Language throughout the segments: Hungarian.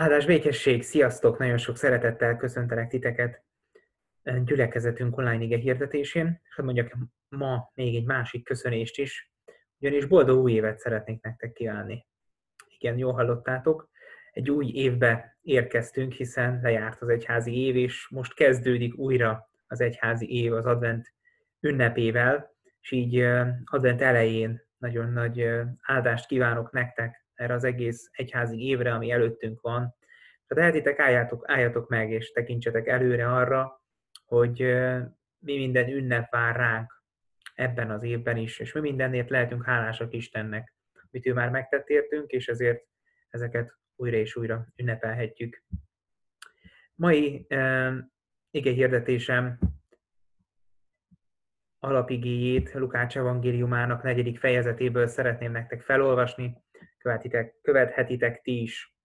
Áldás békesség, sziasztok! Nagyon sok szeretettel köszöntelek titeket gyülekezetünk online ige hirdetésén, és hogy mondjak ma még egy másik köszönést is, ugyanis boldog új évet szeretnék nektek kívánni. Igen, jól hallottátok, egy új évbe érkeztünk, hiszen lejárt az egyházi év, és most kezdődik újra az egyházi év az advent ünnepével, és így advent elején nagyon nagy áldást kívánok nektek erre az egész egyházi évre, ami előttünk van. Ha tehetitek, álljátok, álljatok meg, és tekintsetek előre arra, hogy mi minden ünnep vár ránk ebben az évben is, és mi mindenért lehetünk hálásak Istennek, amit ő már megtett értünk, és ezért ezeket újra és újra ünnepelhetjük. Mai uh, ige hirdetésem alapigéjét Lukács evangéliumának negyedik fejezetéből szeretném nektek felolvasni, követitek, követhetitek ti is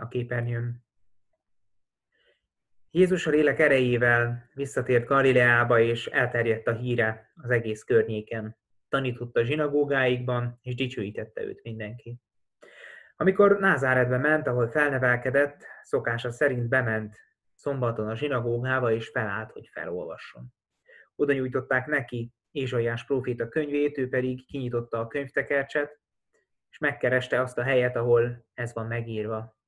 a képernyőn. Jézus a lélek erejével visszatért Galileába, és elterjedt a híre az egész környéken. Tanította zsinagógáikban, és dicsőítette őt mindenki. Amikor Názáretbe ment, ahol felnevelkedett, szokása szerint bement szombaton a zsinagógába, és felállt, hogy felolvasson. Oda nyújtották neki Ézsaiás próféta könyvét, ő pedig kinyitotta a könyvtekercset, és megkereste azt a helyet, ahol ez van megírva.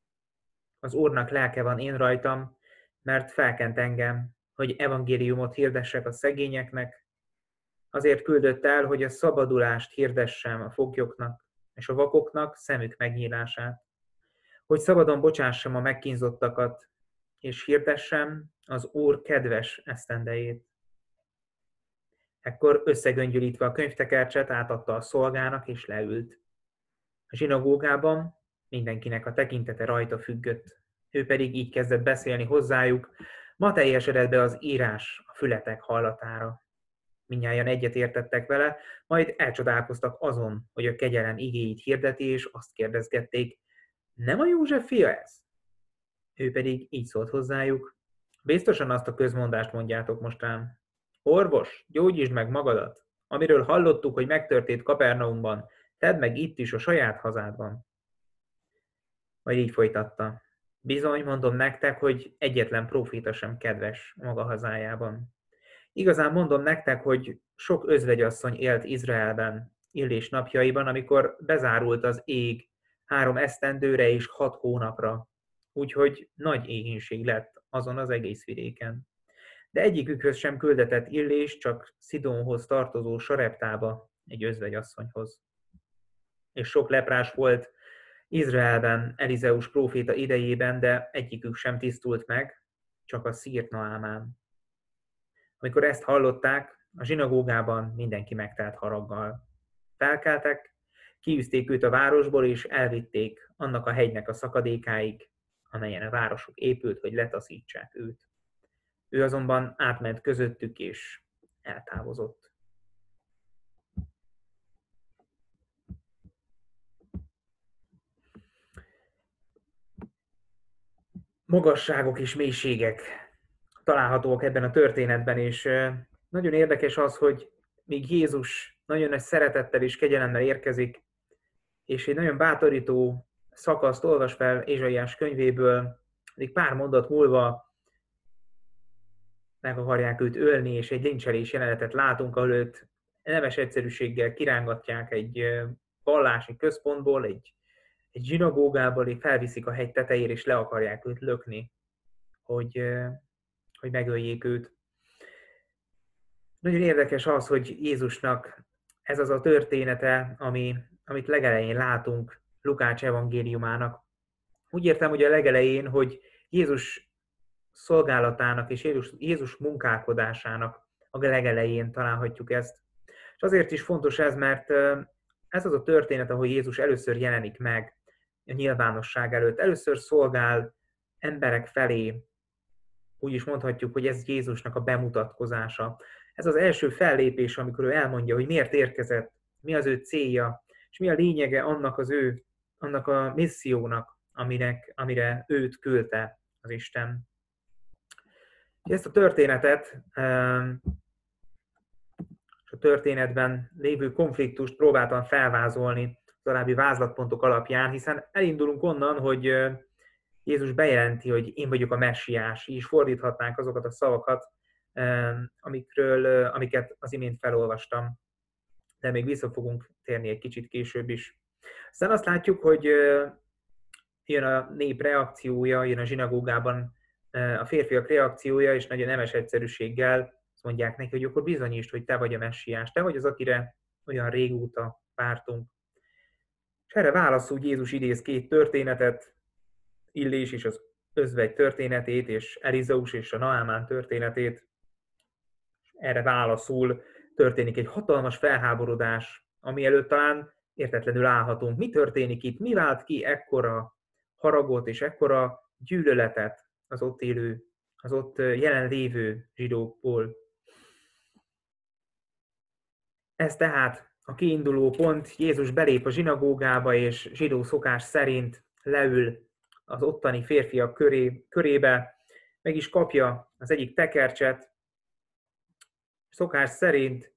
Az Úrnak lelke van én rajtam, mert felkent engem, hogy evangéliumot hirdessek a szegényeknek, azért küldött el, hogy a szabadulást hirdessem a foglyoknak, és a vakoknak szemük megnyílását, hogy szabadon bocsássam a megkínzottakat, és hirdessem az Úr kedves esztendejét. Ekkor összegöngyölítve a könyvtekercset átadta a szolgának, és leült. A zsinagógában mindenkinek a tekintete rajta függött. Ő pedig így kezdett beszélni hozzájuk, ma teljesedett be az írás a fületek hallatára. Minnyáján egyet értettek vele, majd elcsodálkoztak azon, hogy a kegyelem igéit hirdeti, és azt kérdezgették, nem a József fia ez? Ő pedig így szólt hozzájuk, biztosan azt a közmondást mondjátok most rám. Orvos, gyógyítsd meg magadat, amiről hallottuk, hogy megtörtént Kapernaumban, Tedd meg itt is a saját hazádban. Majd így folytatta. Bizony, mondom nektek, hogy egyetlen proféta sem kedves maga hazájában. Igazán mondom nektek, hogy sok özvegyasszony élt Izraelben, Illés napjaiban, amikor bezárult az ég három esztendőre és hat hónapra, úgyhogy nagy éhínség lett azon az egész vidéken. De egyikükhöz sem küldetett Illés, csak Szidónhoz tartozó Sareptába, egy özvegyasszonyhoz és sok leprás volt Izraelben Elizeus próféta idejében, de egyikük sem tisztult meg, csak a szírt Naámán. Amikor ezt hallották, a zsinagógában mindenki megtelt haraggal. Felkeltek, kiűzték őt a városból, és elvitték annak a hegynek a szakadékáig, amelyen a városok épült, hogy letaszítsák őt. Ő azonban átment közöttük, és eltávozott. Magasságok és mélységek találhatóak ebben a történetben, és nagyon érdekes az, hogy még Jézus nagyon nagy szeretettel és kegyelemmel érkezik, és egy nagyon bátorító szakaszt olvas fel Ézsaiás könyvéből, még pár mondat múlva meg akarják őt ölni, és egy lincselés jelenetet látunk, ahol őt nemes egyszerűséggel kirángatják egy vallási központból, egy egy zsinagógából felviszik a hegy tetejére, és le akarják őt lökni, hogy, hogy megöljék őt. Nagyon érdekes az, hogy Jézusnak ez az a története, ami, amit legelején látunk Lukács evangéliumának. Úgy értem, hogy a legelején, hogy Jézus szolgálatának és Jézus, Jézus munkálkodásának a legelején találhatjuk ezt. És azért is fontos ez, mert ez az a történet, ahol Jézus először jelenik meg a nyilvánosság előtt. Először szolgál emberek felé, úgy is mondhatjuk, hogy ez Jézusnak a bemutatkozása. Ez az első fellépés, amikor ő elmondja, hogy miért érkezett, mi az ő célja, és mi a lényege annak az ő, annak a missziónak, aminek, amire őt küldte az Isten. Ezt a történetet ehm, és a történetben lévő konfliktust próbáltam felvázolni alábbi vázlatpontok alapján, hiszen elindulunk onnan, hogy Jézus bejelenti, hogy én vagyok a messiás, is fordíthatnánk azokat a szavakat, amikről, amiket az imént felolvastam, de még vissza fogunk térni egy kicsit később is. Aztán azt látjuk, hogy jön a nép reakciója, jön a zsinagógában a férfiak reakciója, és nagyon nemes egyszerűséggel azt mondják neki, hogy akkor bizonyítsd, hogy te vagy a messiás, te vagy az, akire olyan régóta vártunk. És erre válaszul Jézus idéz két történetet, Illés és az özvegy történetét, és Elizaus és a Naámán történetét. Erre válaszul történik egy hatalmas felháborodás, ami előtt talán értetlenül állhatunk. Mi történik itt? Mi vált ki ekkora haragot és ekkora gyűlöletet az ott élő, az ott jelenlévő zsidókból? Ez tehát a kiinduló pont, Jézus belép a zsinagógába, és zsidó szokás szerint leül az ottani férfiak köré, körébe, meg is kapja az egyik tekercset. Szokás szerint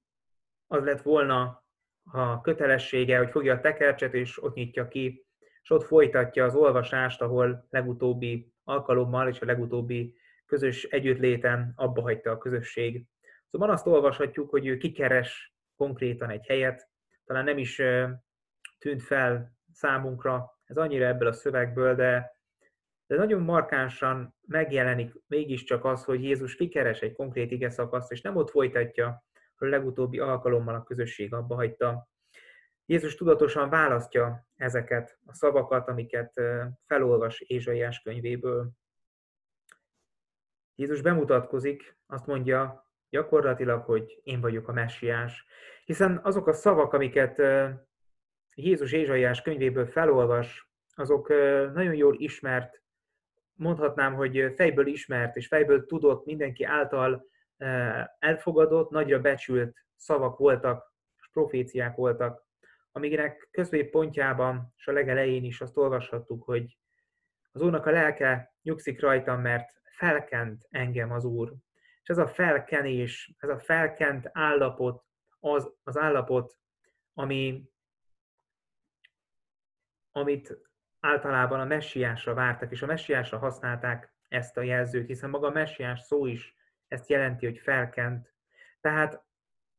az lett volna a kötelessége, hogy fogja a tekercset, és ott nyitja ki, és ott folytatja az olvasást, ahol legutóbbi alkalommal és a legutóbbi közös együttléten abba hagyta a közösség. Szóval azt olvashatjuk, hogy ő kikeres konkrétan egy helyet, talán nem is tűnt fel számunkra, ez annyira ebből a szövegből, de, de nagyon markánsan megjelenik mégiscsak az, hogy Jézus kikeres egy konkrét ige szakaszt, és nem ott folytatja, hogy a legutóbbi alkalommal a közösség abba hagyta. Jézus tudatosan választja ezeket a szavakat, amiket felolvas Ézsaiás könyvéből. Jézus bemutatkozik, azt mondja gyakorlatilag, hogy én vagyok a messiás. Hiszen azok a szavak, amiket Jézus Ézsaiás könyvéből felolvas, azok nagyon jól ismert, mondhatnám, hogy fejből ismert és fejből tudott, mindenki által elfogadott, nagyra becsült szavak voltak, és proféciák voltak, amiknek pontjában és a legelején is azt olvashattuk, hogy az Úrnak a lelke nyugszik rajtam, mert felkent engem az Úr. És ez a felkenés, ez a felkent állapot, az, az állapot, ami, amit általában a messiásra vártak, és a messiásra használták ezt a jelzőt, hiszen maga a messiás szó is ezt jelenti, hogy felkent. Tehát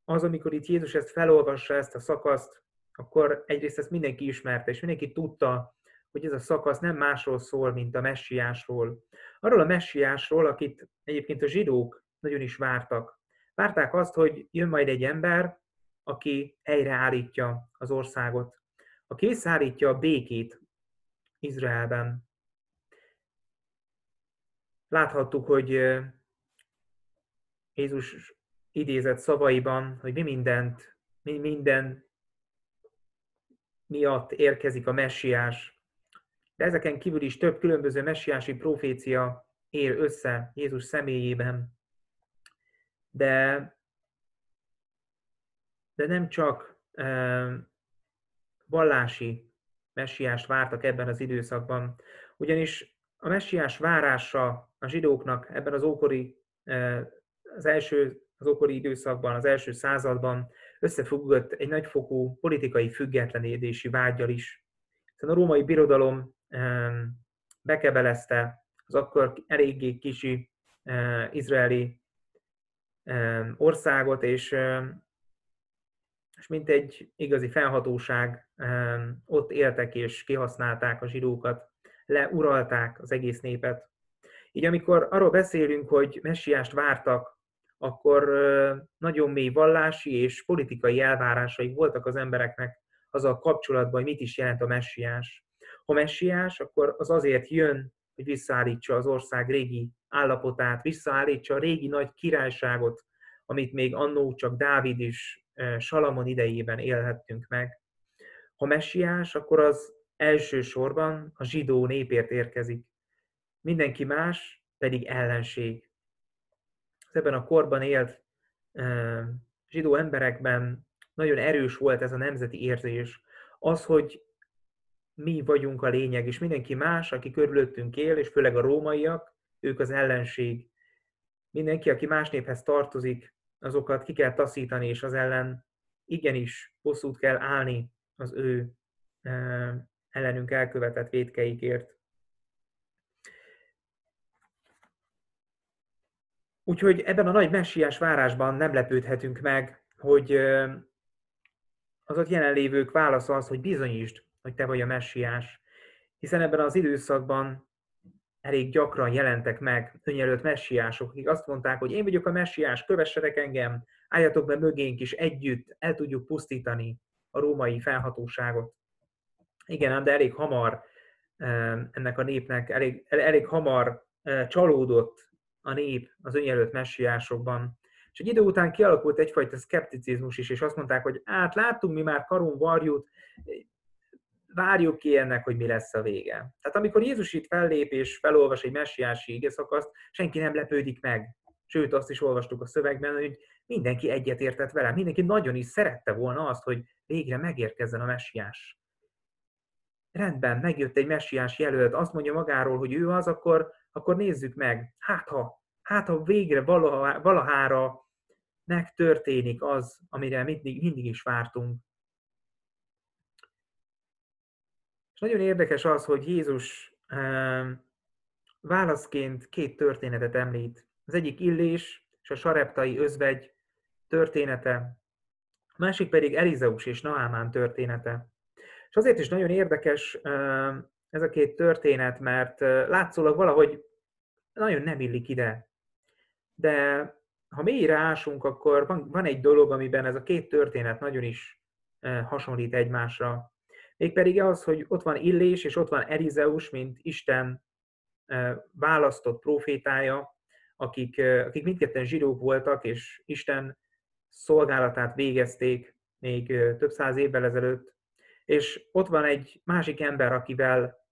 az, amikor itt Jézus ezt felolvassa, ezt a szakaszt, akkor egyrészt ezt mindenki ismerte, és mindenki tudta, hogy ez a szakasz nem másról szól, mint a messiásról. Arról a messiásról, akit egyébként a zsidók nagyon is vártak. Várták azt, hogy jön majd egy ember, aki helyreállítja az országot, aki visszaállítja a békét Izraelben. Láthattuk, hogy Jézus idézett szavaiban, hogy mi mindent, mi minden miatt érkezik a messiás. De ezeken kívül is több különböző messiási profécia ér össze Jézus személyében de, de nem csak vallási messiást vártak ebben az időszakban, ugyanis a messiás várása a zsidóknak ebben az ókori, az első, az ókori időszakban, az első században összefüggött egy nagyfokú politikai függetlenedési vágyal is. Hiszen a római birodalom bekebelezte az akkor eléggé kicsi izraeli országot, és, és mint egy igazi felhatóság ott éltek és kihasználták a zsidókat, leuralták az egész népet. Így amikor arról beszélünk, hogy messiást vártak, akkor nagyon mély vallási és politikai elvárásai voltak az embereknek azzal kapcsolatban, hogy mit is jelent a messiás. Ha messiás, akkor az azért jön, hogy visszaállítsa az ország régi állapotát, visszaállítsa a régi nagy királyságot, amit még annó csak Dávid és e, Salamon idejében élhettünk meg. Ha messiás, akkor az elsősorban a zsidó népért érkezik. Mindenki más pedig ellenség. Ebben a korban élt e, zsidó emberekben nagyon erős volt ez a nemzeti érzés. Az, hogy mi vagyunk a lényeg, és mindenki más, aki körülöttünk él, és főleg a rómaiak, ők az ellenség. Mindenki, aki más néphez tartozik, azokat ki kell taszítani, és az ellen igenis bosszút kell állni az ő ellenünk elkövetett vétkeikért. Úgyhogy ebben a nagy messiás várásban nem lepődhetünk meg, hogy az ott jelenlévők válasza az, hogy bizonyítsd, hogy te vagy a messiás. Hiszen ebben az időszakban elég gyakran jelentek meg önjelölt messiások, akik azt mondták, hogy én vagyok a messiás, kövessetek engem, álljatok be mögénk is együtt, el tudjuk pusztítani a római felhatóságot. Igen, de elég hamar ennek a népnek, elég, elég hamar csalódott a nép az önjelölt messiásokban. És egy idő után kialakult egyfajta szkepticizmus is, és azt mondták, hogy hát láttunk mi már karun varjút, várjuk ki ennek, hogy mi lesz a vége. Tehát amikor Jézus itt fellép és felolvas egy messiási igeszakaszt, senki nem lepődik meg. Sőt, azt is olvastuk a szövegben, hogy mindenki egyetértett vele, mindenki nagyon is szerette volna azt, hogy végre megérkezzen a messiás. Rendben, megjött egy messiás jelölt, azt mondja magáról, hogy ő az, akkor, akkor nézzük meg. Hát ha, hát ha végre valaha, valahára megtörténik az, amire mindig, mindig is vártunk. És nagyon érdekes az, hogy Jézus válaszként két történetet említ. Az egyik Illés és a sareptai özvegy története, a másik pedig Elizeus és Naámán története. És azért is nagyon érdekes ez a két történet, mert látszólag valahogy nagyon nem illik ide. De ha mélyre ásunk, akkor van, egy dolog, amiben ez a két történet nagyon is hasonlít egymásra. Mégpedig az, hogy ott van Illés, és ott van Elizeus, mint Isten választott profétája, akik, akik mindketten zsidók voltak, és Isten szolgálatát végezték még több száz évvel ezelőtt. És ott van egy másik ember, akivel,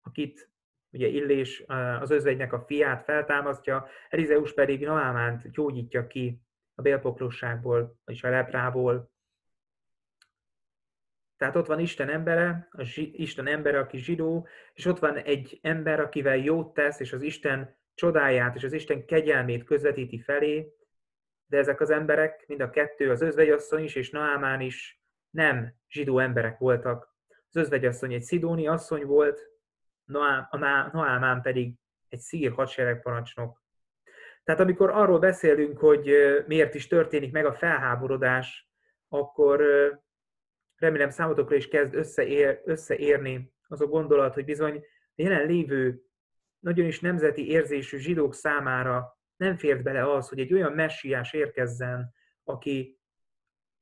akit ugye Illés az özvegynek a fiát feltámasztja, Elizeus pedig Naámánt gyógyítja ki a bélpoklosságból, vagyis a leprából, tehát ott van Isten embere, a zsi, Isten embere, aki zsidó, és ott van egy ember, akivel jót tesz, és az Isten csodáját és az Isten kegyelmét közvetíti felé, de ezek az emberek, mind a kettő, az özvegyasszony is és Naámán is nem zsidó emberek voltak. Az özvegyasszony egy szidóni asszony volt, Naámán pedig egy szír hadseregparancsnok. Tehát amikor arról beszélünk, hogy miért is történik meg a felháborodás, akkor remélem számotokra is kezd összeér, összeérni az a gondolat, hogy bizony a jelen lévő, nagyon is nemzeti érzésű zsidók számára nem fért bele az, hogy egy olyan messiás érkezzen, aki,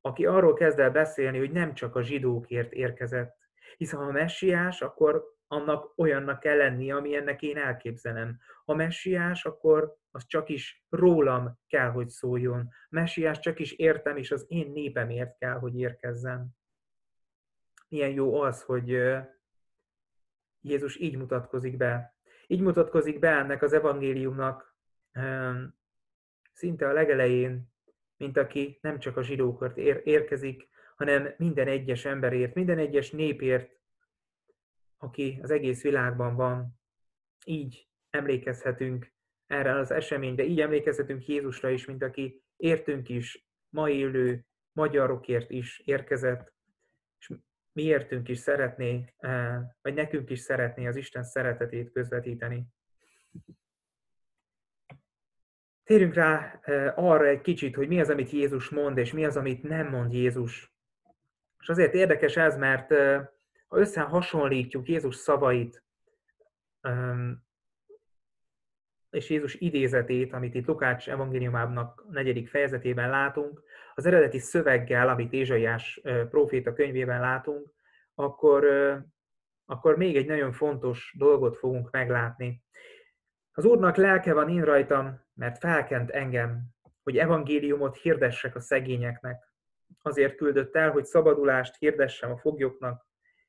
aki arról kezd el beszélni, hogy nem csak a zsidókért érkezett. Hiszen ha a messiás, akkor annak olyannak kell lennie, ami ennek én elképzelem. A messiás, akkor az csak is rólam kell, hogy szóljon. Messiás csak is értem, és az én népemért kell, hogy érkezzen milyen jó az, hogy Jézus így mutatkozik be. Így mutatkozik be ennek az evangéliumnak szinte a legelején, mint aki nem csak a zsidókört érkezik, hanem minden egyes emberért, minden egyes népért, aki az egész világban van. Így emlékezhetünk erre az eseményre, így emlékezhetünk Jézusra is, mint aki értünk is, ma élő magyarokért is érkezett, és miértünk is szeretné, eh, vagy nekünk is szeretné az Isten szeretetét közvetíteni. Térjünk rá eh, arra egy kicsit, hogy mi az, amit Jézus mond, és mi az, amit nem mond Jézus. És azért érdekes ez, mert eh, ha összehasonlítjuk Jézus szavait és Jézus idézetét, amit itt Lukács evangéliumának negyedik fejezetében látunk, az eredeti szöveggel, amit Ézsaiás próféta könyvében látunk, akkor, akkor még egy nagyon fontos dolgot fogunk meglátni. Az Úrnak lelke van én rajtam, mert felkent engem, hogy evangéliumot hirdessek a szegényeknek. Azért küldött el, hogy szabadulást hirdessem a foglyoknak,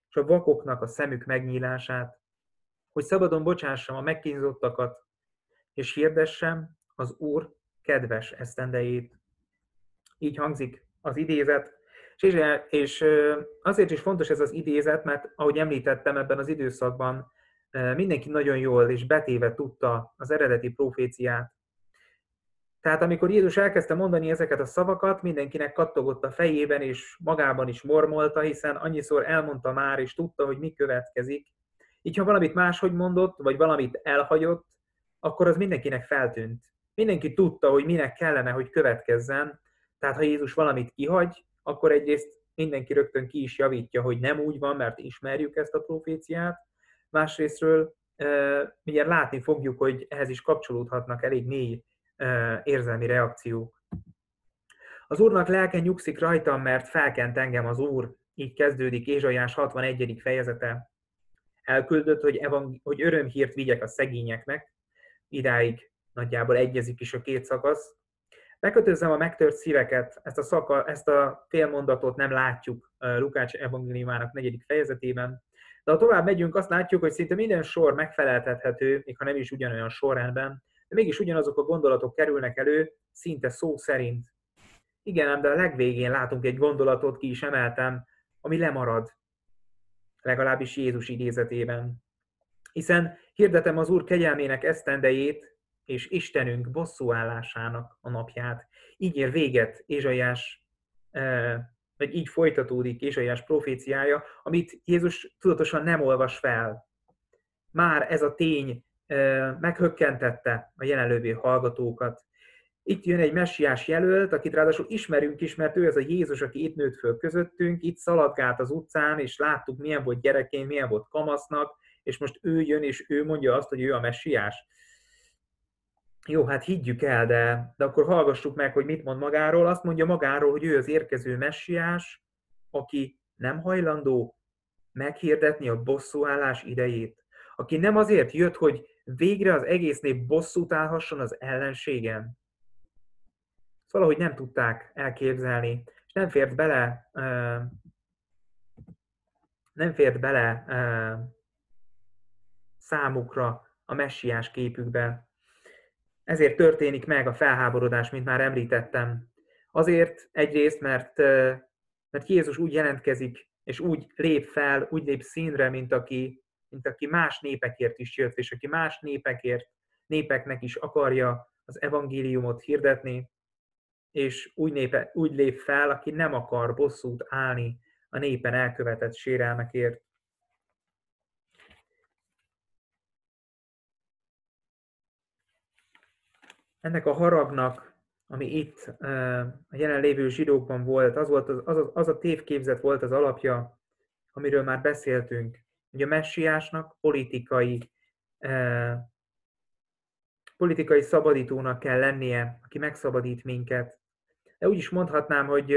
és a vakoknak a szemük megnyílását, hogy szabadon bocsássam a megkínzottakat, és hirdessem az Úr kedves esztendejét. Így hangzik az idézet, és, és azért is fontos ez az idézet, mert ahogy említettem ebben az időszakban, mindenki nagyon jól és betéve tudta az eredeti proféciát. Tehát amikor Jézus elkezdte mondani ezeket a szavakat, mindenkinek kattogott a fejében, és magában is mormolta, hiszen annyiszor elmondta már, és tudta, hogy mi következik. Így ha valamit máshogy mondott, vagy valamit elhagyott, akkor az mindenkinek feltűnt. Mindenki tudta, hogy minek kellene, hogy következzen. Tehát ha Jézus valamit kihagy, akkor egyrészt mindenki rögtön ki is javítja, hogy nem úgy van, mert ismerjük ezt a proféciát. Másrésztről mindjárt látni fogjuk, hogy ehhez is kapcsolódhatnak elég mély érzelmi reakciók. Az Úrnak lelke nyugszik rajtam, mert felkent engem az Úr, így kezdődik Ézsajás 61. fejezete. Elküldött, hogy, evang- hogy örömhírt vigyek a szegényeknek, idáig nagyjából egyezik is a két szakasz. Bekötözzem a megtört szíveket, ezt a, szaka, ezt a félmondatot nem látjuk Lukács evangéliumának negyedik fejezetében, de ha tovább megyünk, azt látjuk, hogy szinte minden sor megfeleltethető, még ha nem is ugyanolyan sorrendben, de mégis ugyanazok a gondolatok kerülnek elő, szinte szó szerint. Igen, de a legvégén látunk egy gondolatot, ki is emeltem, ami lemarad, legalábbis Jézus idézetében. Hiszen hirdetem az Úr kegyelmének esztendejét, és Istenünk bosszúállásának a napját. Így ér véget Ézsaiás, vagy így folytatódik Ézsaiás proféciája, amit Jézus tudatosan nem olvas fel. Már ez a tény meghökkentette a jelenlővé hallgatókat. Itt jön egy messiás jelölt, akit ráadásul ismerünk is, mert ő ez a Jézus, aki itt nőtt föl közöttünk, itt szaladgált az utcán, és láttuk, milyen volt gyerekként, milyen volt kamasznak, és most ő jön, és ő mondja azt, hogy ő a messiás. Jó, hát higgyük el, de, de akkor hallgassuk meg, hogy mit mond magáról. Azt mondja magáról, hogy ő az érkező messiás, aki nem hajlandó meghirdetni a bosszúállás idejét. Aki nem azért jött, hogy végre az egész nép bosszút állhasson az ellenségen. Szóval, hogy nem tudták elképzelni, és nem fért bele, nem fért bele számukra a messiás képükbe. Ezért történik meg a felháborodás, mint már említettem. Azért egyrészt, mert, mert Jézus úgy jelentkezik, és úgy lép fel, úgy lép színre, mint aki, mint aki más népekért is jött, és aki más népekért, népeknek is akarja az evangéliumot hirdetni, és úgy, népe, úgy lép fel, aki nem akar bosszút állni a népen elkövetett sérelmekért. Ennek a haragnak, ami itt a jelenlévő zsidókban volt, az, volt az, az, az a tévképzet volt az alapja, amiről már beszéltünk, hogy a messiásnak politikai, politikai szabadítónak kell lennie, aki megszabadít minket. De úgy is mondhatnám, hogy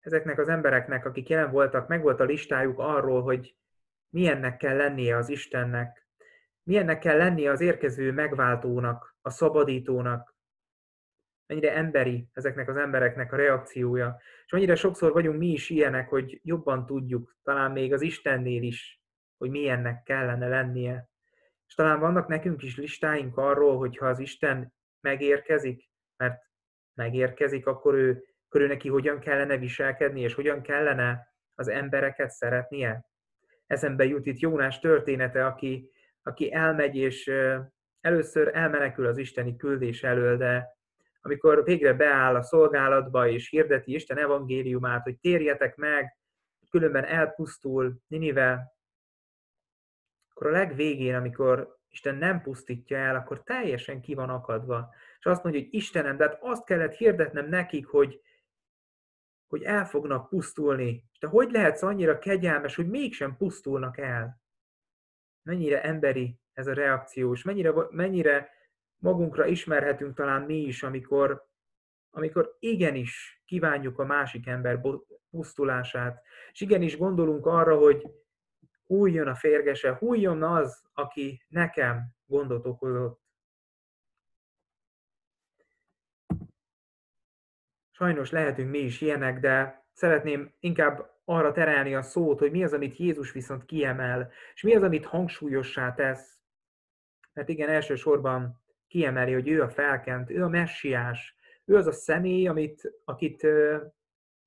ezeknek az embereknek, akik jelen voltak, megvolt a listájuk arról, hogy milyennek kell lennie az Istennek, milyennek kell lennie az érkező megváltónak, a szabadítónak, mennyire emberi ezeknek az embereknek a reakciója, és mennyire sokszor vagyunk mi is ilyenek, hogy jobban tudjuk, talán még az Istennél is, hogy milyennek kellene lennie. És talán vannak nekünk is listáink arról, hogy ha az Isten megérkezik, mert megérkezik, akkor ő, akkor neki hogyan kellene viselkedni, és hogyan kellene az embereket szeretnie. Eszembe jut itt Jónás története, aki, aki elmegy, és először elmenekül az isteni küldés elől, de amikor végre beáll a szolgálatba, és hirdeti Isten evangéliumát, hogy térjetek meg, különben elpusztul Ninive, akkor a legvégén, amikor Isten nem pusztítja el, akkor teljesen ki van akadva. És azt mondja, hogy Istenem, de hát azt kellett hirdetnem nekik, hogy, hogy el fognak pusztulni. És hogy lehetsz annyira kegyelmes, hogy mégsem pusztulnak el? Mennyire emberi ez a reakció, és mennyire, mennyire magunkra ismerhetünk talán mi is, amikor, amikor igenis kívánjuk a másik ember pusztulását, és igenis gondolunk arra, hogy hújjon a férgese, hújjon az, aki nekem gondot okozott. Sajnos lehetünk mi is ilyenek, de szeretném inkább arra terelni a szót, hogy mi az, amit Jézus viszont kiemel, és mi az, amit hangsúlyossá tesz. Mert igen, elsősorban kiemeli, hogy ő a felkent, ő a messiás, ő az a személy, amit, akit,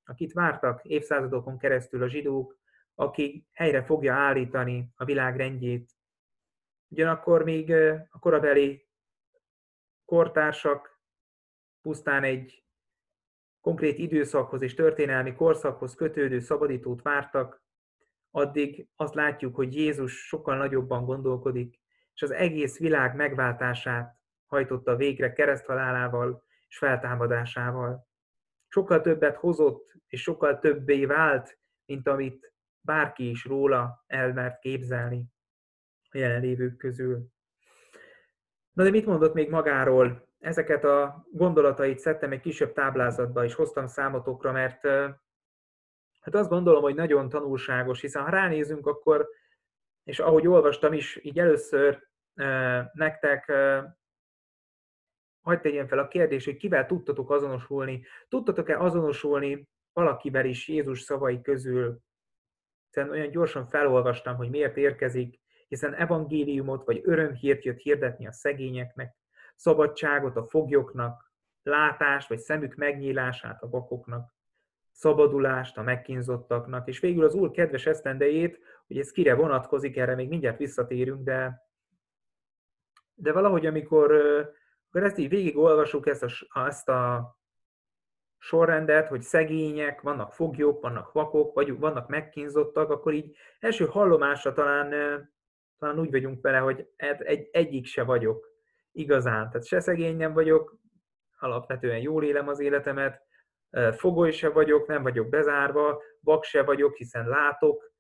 akit vártak évszázadokon keresztül a zsidók, aki helyre fogja állítani a világ rendjét. Ugyanakkor még a korabeli kortársak pusztán egy konkrét időszakhoz és történelmi korszakhoz kötődő szabadítót vártak, addig azt látjuk, hogy Jézus sokkal nagyobban gondolkodik, és az egész világ megváltását hajtotta végre kereszthalálával és feltámadásával. Sokkal többet hozott, és sokkal többé vált, mint amit bárki is róla elmert képzelni a jelenlévők közül. Na de mit mondott még magáról? Ezeket a gondolatait szedtem egy kisebb táblázatba, és hoztam számotokra, mert hát azt gondolom, hogy nagyon tanulságos, hiszen ha ránézünk, akkor, és ahogy olvastam is, így először nektek hagyd tegyen fel a kérdés, hogy kivel tudtatok azonosulni. Tudtatok-e azonosulni valakivel is Jézus szavai közül? Hiszen olyan gyorsan felolvastam, hogy miért érkezik, hiszen evangéliumot vagy örömhírt jött hirdetni a szegényeknek, szabadságot a foglyoknak, látást vagy szemük megnyílását a vakoknak, szabadulást a megkínzottaknak, és végül az Úr kedves esztendejét, hogy ez kire vonatkozik, erre még mindjárt visszatérünk, de, de valahogy amikor akkor ezt így végigolvasuk, ezt a, ezt a sorrendet, hogy szegények, vannak foglyok, vannak vakok, vagy vannak megkínzottak, akkor így első hallomásra talán, talán úgy vagyunk vele, hogy egy, egyik se vagyok igazán. Tehát se szegény nem vagyok, alapvetően jól élem az életemet, fogoly se vagyok, nem vagyok bezárva, vak se vagyok, hiszen látok.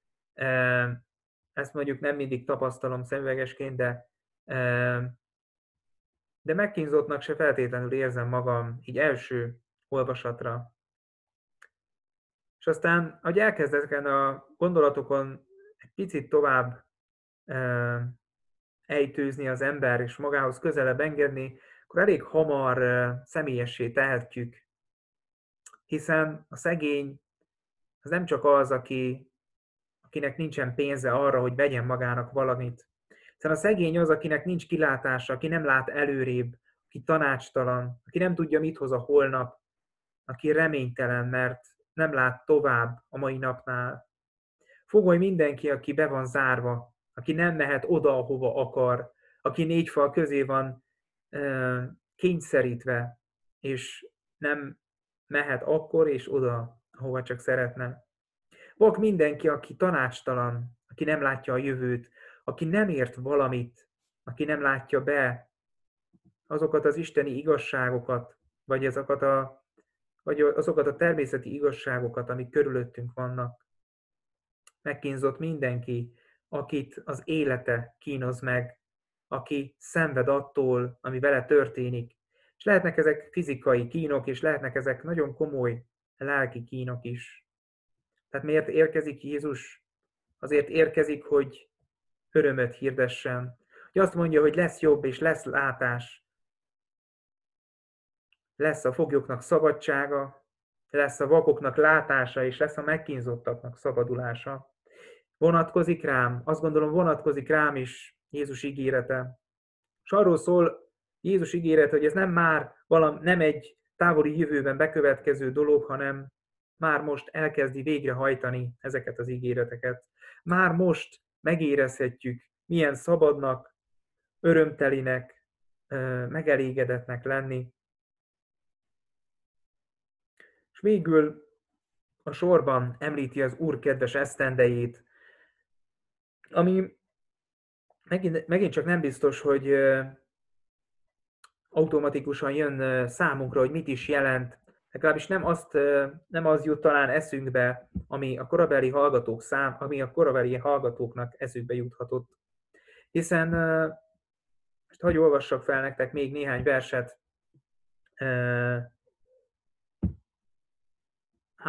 Ezt mondjuk nem mindig tapasztalom szemüvegesként, de de megkínzottnak se feltétlenül érzem magam így első olvasatra. És aztán, hogy elkezdek a gondolatokon egy picit tovább ejtőzni az ember, és magához közelebb engedni, akkor elég hamar személyessé tehetjük. Hiszen a szegény az nem csak az, aki, akinek nincsen pénze arra, hogy vegyen magának valamit, Szóval a szegény az, akinek nincs kilátása, aki nem lát előrébb, aki tanácstalan, aki nem tudja, mit hoz a holnap, aki reménytelen, mert nem lát tovább a mai napnál. Fogoly mindenki, aki be van zárva, aki nem mehet oda, ahova akar, aki négy fal közé van kényszerítve, és nem mehet akkor és oda, ahova csak szeretne. Vak mindenki, aki tanácstalan, aki nem látja a jövőt, aki nem ért valamit, aki nem látja be azokat az isteni igazságokat, vagy azokat a, vagy azokat a természeti igazságokat, amik körülöttünk vannak. Megkínzott mindenki, akit az élete kínoz meg, aki szenved attól, ami vele történik. És lehetnek ezek fizikai kínok, és lehetnek ezek nagyon komoly lelki kínok is. Tehát miért érkezik Jézus? Azért érkezik, hogy örömöt hirdessen. Hogy azt mondja, hogy lesz jobb és lesz látás. Lesz a foglyoknak szabadsága, lesz a vakoknak látása, és lesz a megkínzottaknak szabadulása. Vonatkozik rám, azt gondolom vonatkozik rám is Jézus ígérete. És arról szól Jézus ígéret, hogy ez nem már valam, nem egy távoli jövőben bekövetkező dolog, hanem már most elkezdi végrehajtani ezeket az ígéreteket. Már most megérezhetjük, milyen szabadnak, örömtelinek, megelégedetnek lenni. És végül a sorban említi az Úr kedves esztendejét, ami megint, megint csak nem biztos, hogy automatikusan jön számunkra, hogy mit is jelent legalábbis nem, azt, nem az jut talán eszünkbe, ami a korabeli hallgatók szám, ami a korabeli hallgatóknak eszükbe juthatott. Hiszen, most hagyj olvassak fel nektek még néhány verset,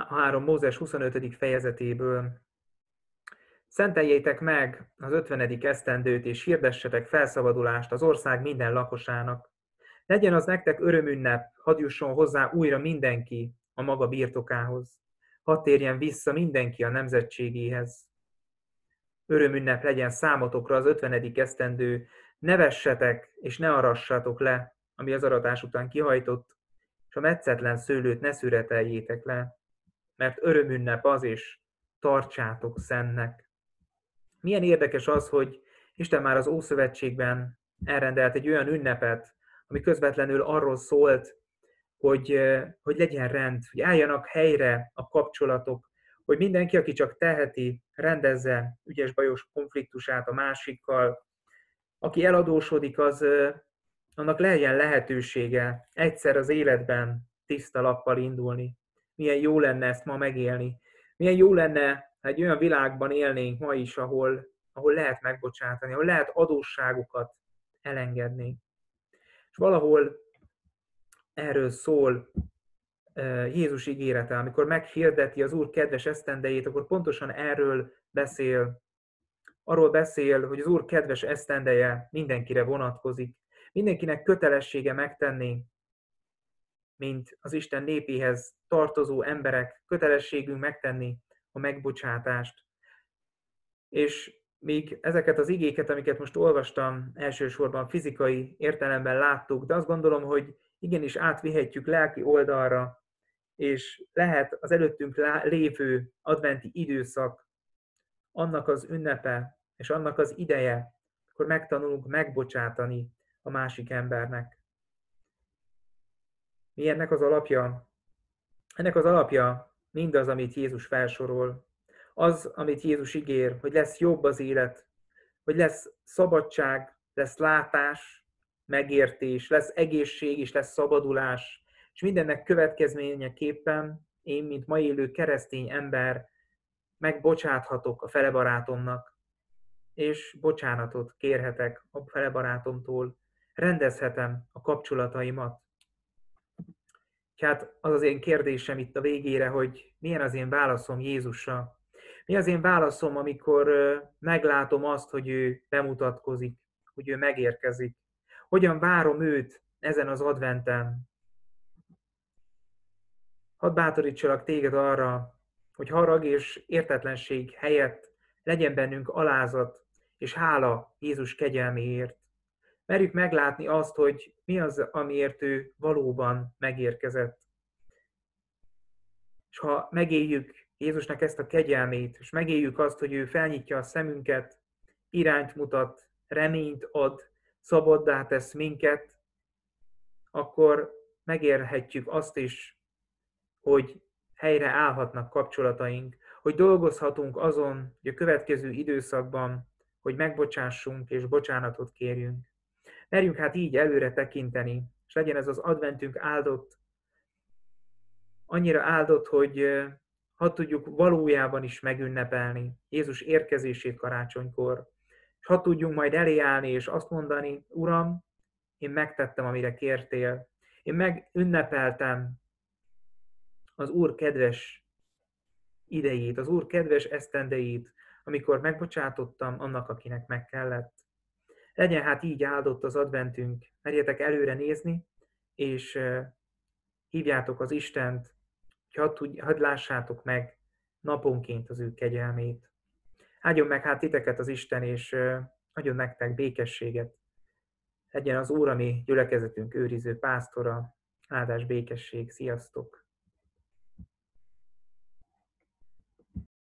három Mózes 25. fejezetéből. Szenteljétek meg az 50. esztendőt, és hirdessetek felszabadulást az ország minden lakosának. Legyen az nektek örömünnep, hadd jusson hozzá újra mindenki a maga birtokához. Hadd térjen vissza mindenki a nemzetségéhez. Örömünnep legyen számotokra az ötvenedik esztendő, ne vessetek és ne arassatok le, ami az aratás után kihajtott, és a metszetlen szőlőt ne szüreteljétek le, mert örömünnep az, és tartsátok szennek. Milyen érdekes az, hogy Isten már az Ószövetségben elrendelt egy olyan ünnepet, ami közvetlenül arról szólt, hogy, hogy legyen rend, hogy álljanak helyre a kapcsolatok, hogy mindenki, aki csak teheti, rendezze ügyes bajos konfliktusát a másikkal, aki eladósodik, az annak legyen lehetősége egyszer az életben tiszta lappal indulni. Milyen jó lenne ezt ma megélni. Milyen jó lenne, ha egy olyan világban élnénk ma is, ahol, ahol lehet megbocsátani, ahol lehet adósságokat elengedni. És valahol erről szól Jézus ígérete, amikor meghirdeti az Úr kedves esztendejét, akkor pontosan erről beszél. Arról beszél, hogy az Úr kedves esztendeje mindenkire vonatkozik. Mindenkinek kötelessége megtenni, mint az Isten népéhez tartozó emberek, kötelességünk megtenni a megbocsátást. És még ezeket az igéket, amiket most olvastam, elsősorban fizikai értelemben láttuk, de azt gondolom, hogy igenis átvihetjük lelki oldalra, és lehet az előttünk lévő adventi időszak annak az ünnepe, és annak az ideje, akkor megtanulunk megbocsátani a másik embernek. Mi ennek az alapja? Ennek az alapja mindaz, amit Jézus felsorol. Az, amit Jézus ígér, hogy lesz jobb az élet, hogy lesz szabadság, lesz látás, megértés, lesz egészség és lesz szabadulás, és mindennek következményeképpen én, mint ma élő keresztény ember, megbocsáthatok a felebarátomnak, és bocsánatot kérhetek a felebarátomtól, rendezhetem a kapcsolataimat. Tehát az az én kérdésem itt a végére, hogy milyen az én válaszom Jézusra. Mi az én válaszom, amikor meglátom azt, hogy ő bemutatkozik, hogy ő megérkezik. Hogyan várom őt ezen az adventen. Hadd bátorítsalak téged arra, hogy harag és értetlenség helyett legyen bennünk alázat és hála Jézus kegyelméért. Merjük meglátni azt, hogy mi az, amiért ő valóban megérkezett. És ha megéljük Jézusnak ezt a kegyelmét, és megéljük azt, hogy ő felnyitja a szemünket, irányt mutat, reményt ad, szabaddá tesz minket, akkor megérhetjük azt is, hogy helyre állhatnak kapcsolataink, hogy dolgozhatunk azon, hogy a következő időszakban, hogy megbocsássunk és bocsánatot kérjünk. Merjünk hát így előre tekinteni, és legyen ez az adventünk áldott, annyira áldott, hogy ha tudjuk valójában is megünnepelni Jézus érkezését karácsonykor, és ha tudjunk majd eléállni és azt mondani, Uram, én megtettem, amire kértél, én megünnepeltem az Úr kedves idejét, az Úr kedves esztendeit, amikor megbocsátottam annak, akinek meg kellett. Legyen hát így áldott az adventünk, merjetek előre nézni, és hívjátok az Istent, hogy hadd, lássátok meg naponként az ő kegyelmét. Áldjon meg hát titeket az Isten, és adjon nektek békességet. Legyen az Úr, ami gyülekezetünk őriző pásztora, áldás, békesség, sziasztok!